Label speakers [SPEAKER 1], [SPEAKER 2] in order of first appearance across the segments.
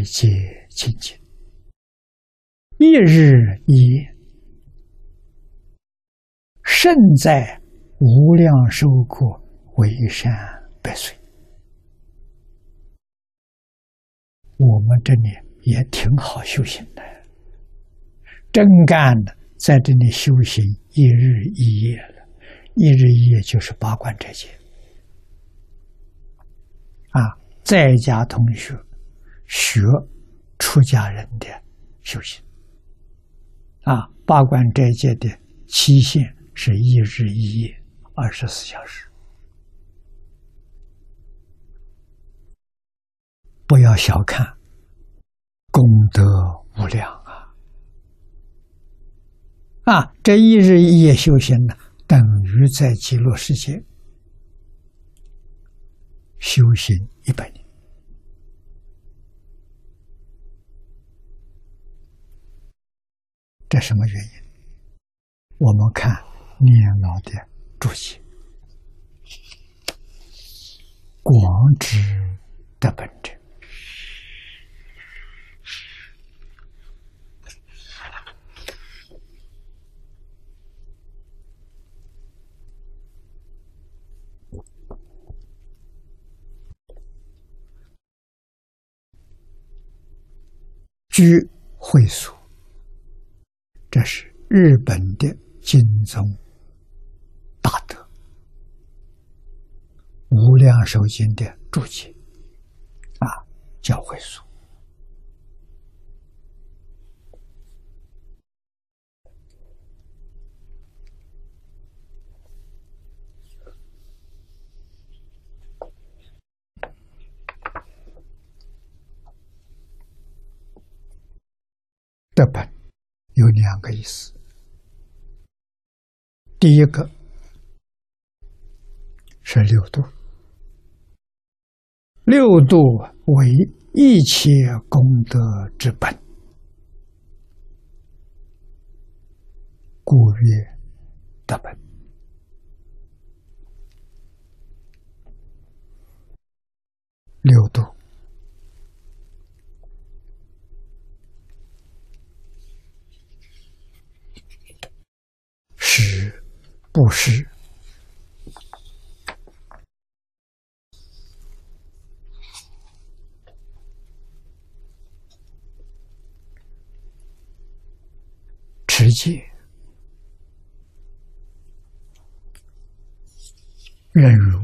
[SPEAKER 1] 百劫清净，一日一夜，胜在无量寿国为善百岁。我们这里也挺好修行的，真干的，在这里修行一日一夜了，一日一夜就是八关斋戒。啊，在家同学学出家人的修行，啊，八关斋戒的期限是一日一夜，二十四小时，不要小看，功德无量啊！啊，这一日一夜修行呢，等于在极乐世界。修行一百年，这什么原因？我们看念老的注解，广知的本质。居会所，这是日本的金宗大德《无量寿经》的注解，啊，教会书。的本有两个意思。第一个是六度，六度为一切功德之本，故曰德本。六度。是布施、持戒、忍辱、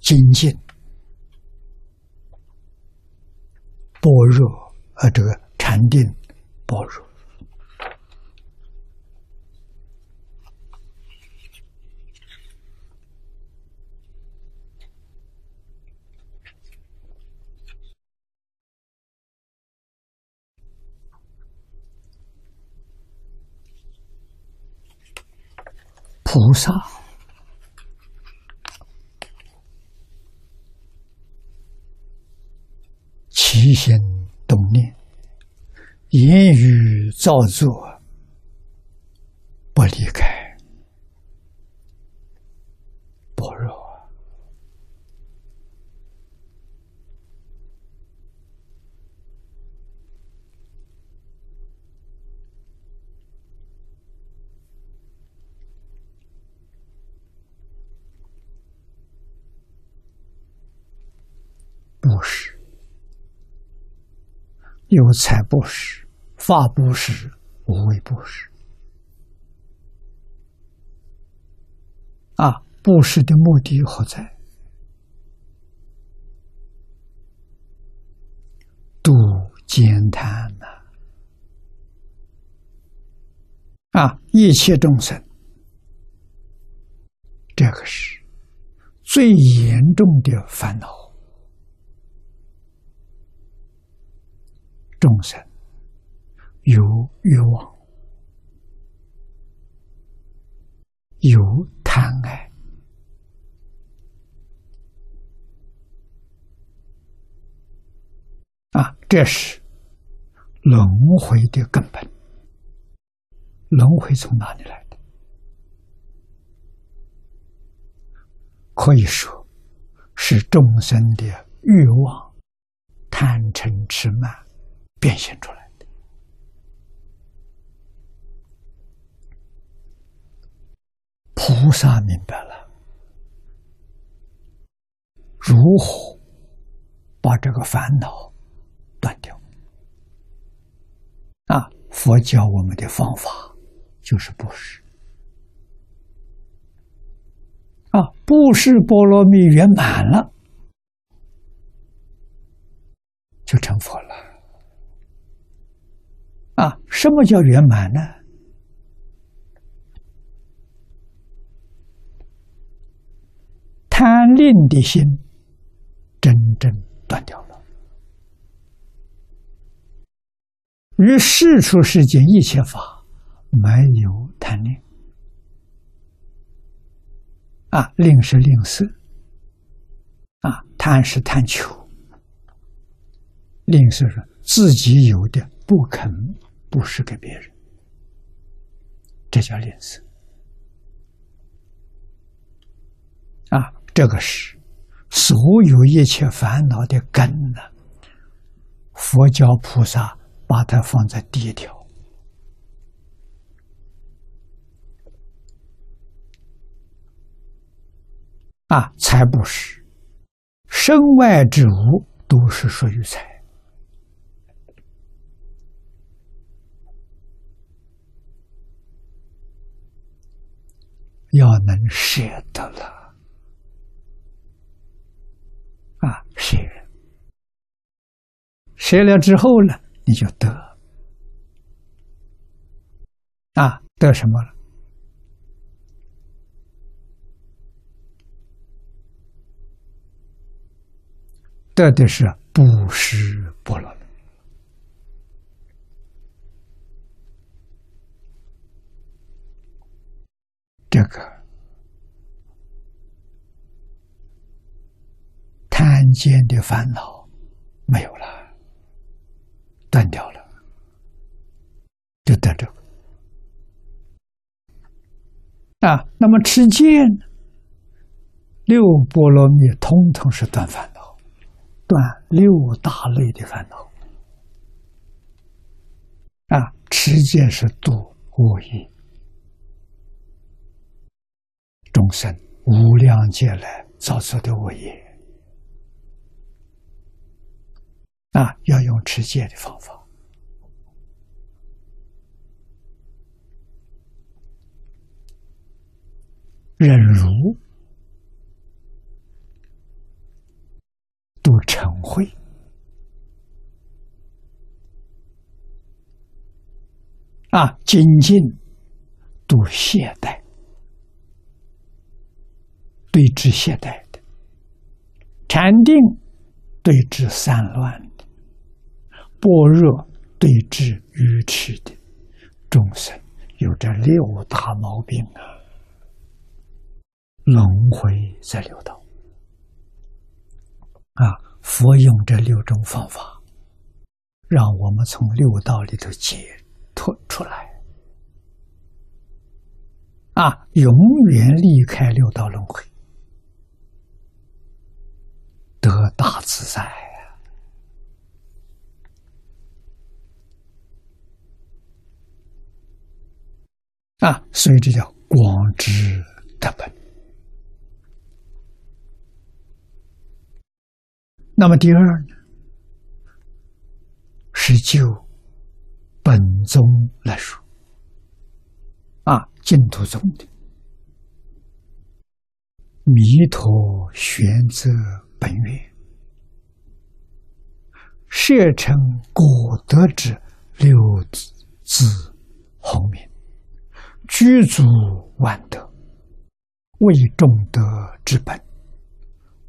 [SPEAKER 1] 精进、般若。啊，这个禅定、般若、菩萨、七心。动念、言语造作，不离开般若，不是。有财布施、法布施、无为布施。啊，布施的目的何在？度简贪呐！啊，一切众生，这个是最严重的烦恼。众生有欲望，有贪爱，啊，这是轮回的根本。轮回从哪里来的？可以说是众生的欲望、贪嗔痴慢变现出来菩萨明白了，如何把这个烦恼断掉？啊，佛教我们的方法就是布施。啊，布施波罗蜜圆满了，就成佛了。啊，什么叫圆满呢？贪吝的心真正断掉了，于世出世间一切法没有贪恋。啊，吝是吝啬，啊，贪是贪求，吝啬是自己有的不肯布施给别人，这叫吝啬。啊，这个是所有一切烦恼的根呢。佛教菩萨把它放在第一条。啊，财不是，身外之物都是属于财，要能舍得了，啊，舍，舍了之后呢，你就得，啊，得什么了？得的是布施波罗，这个间的烦恼没有了，断掉了，就得这啊。那么持戒，六波罗蜜通通是断烦恼。断六大类的烦恼啊！持戒是度恶业，众生无量劫来造作的恶业啊，要用持戒的方法，忍辱。都成慧啊，精进都懈怠，对治懈怠的；禅定对治散乱的；般若对治愚痴的。众生有这六大毛病啊，轮回在六道。啊！佛用这六种方法，让我们从六道里头解脱出来，啊，永远离开六道轮回，得大自在啊！所以这叫光之德本。那么第二呢，是就本宗来说，啊，净土宗的弥陀玄则本愿，设成果德之六字宏名，居足万德，为众德之本，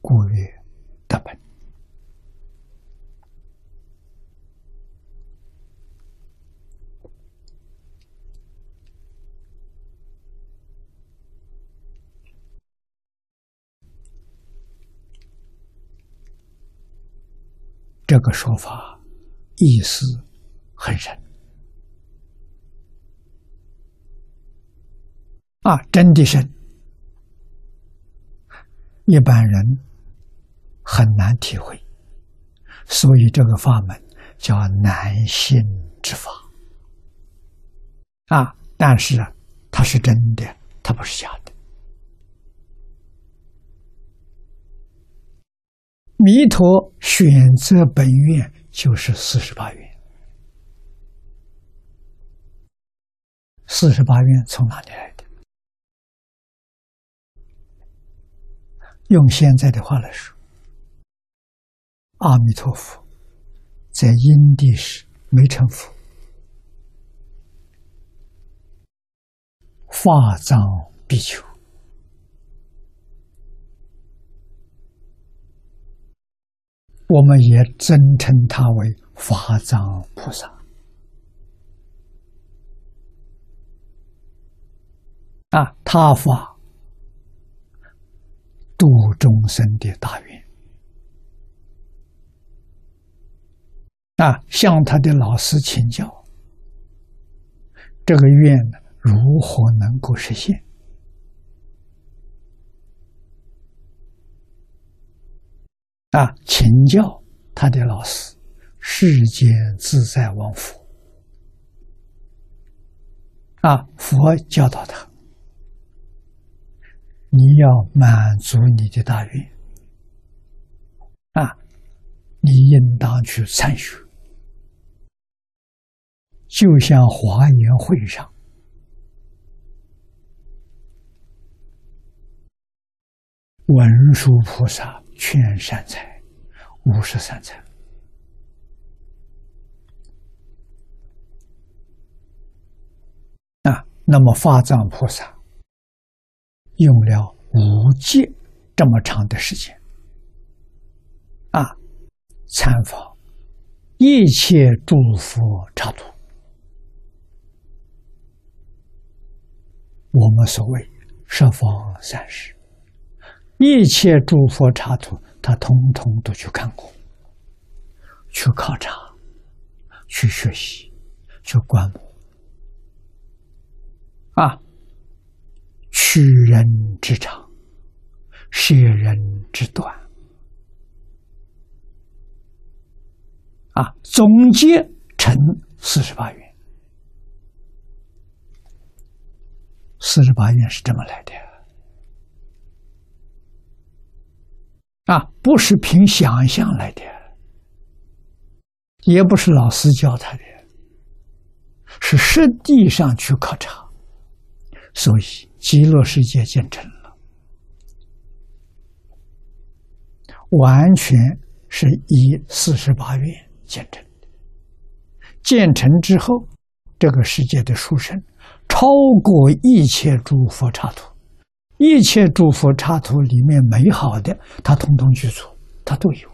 [SPEAKER 1] 故曰德本。这个说法意思很深啊，真的深。一般人很难体会，所以这个法门叫难信之法啊。但是啊，它是真的，它不是假的。弥陀选择本愿就是四十八愿，四十八愿从哪里来用现在的话来说，阿弥陀佛在因地时没成佛，法藏比丘。我们也尊称他为法藏菩萨啊，他发度众生的大愿啊，向他的老师请教，这个愿如何能够实现？啊，请教他的老师，世间自在王佛。啊，佛教导他，你要满足你的大愿。啊，你应当去参学，就像华严会上，文殊菩萨。劝善财，五十三财啊。那么法藏菩萨用了五劫这么长的时间啊，参访一切诸佛刹土。我们所谓十方三世。一切诸佛刹土，他通通都去看过，去考察，去学习，去观摩，啊，取人之长，舍人之短，啊，总结成四十八愿，四十八愿是这么来的。啊，不是凭想象来的，也不是老师教他的，是实地上去考察，所以极乐世界建成了，完全是以四十八愿建成的。建成之后，这个世界的殊胜超过一切诸佛刹土。一切诸佛刹土里面美好的，他统统去做，他都有；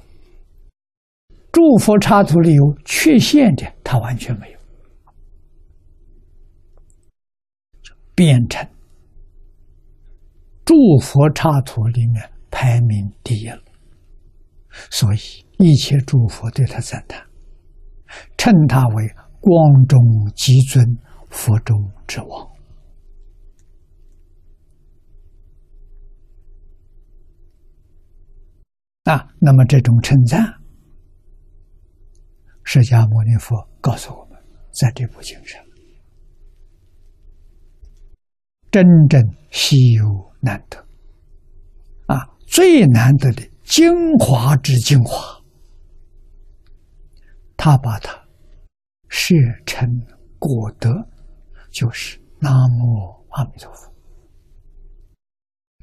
[SPEAKER 1] 诸佛刹土里有缺陷的，他完全没有，变成诸佛刹土里面排名第一了。所以一切诸佛对他赞叹，称他为光中极尊，佛中之王。啊，那么这种称赞，释迦牟尼佛告诉我们，在这部经上，真正稀有难得，啊，最难得的精华之精华，他把它设成果德，就是南无阿弥陀佛，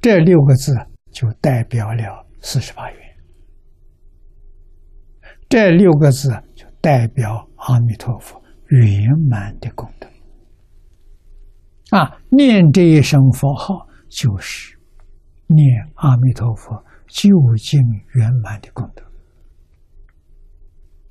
[SPEAKER 1] 这六个字就代表了四十八愿。这六个字就代表阿弥陀佛圆满的功德。啊！念这一声佛号，就是念阿弥陀佛究竟圆满的功德。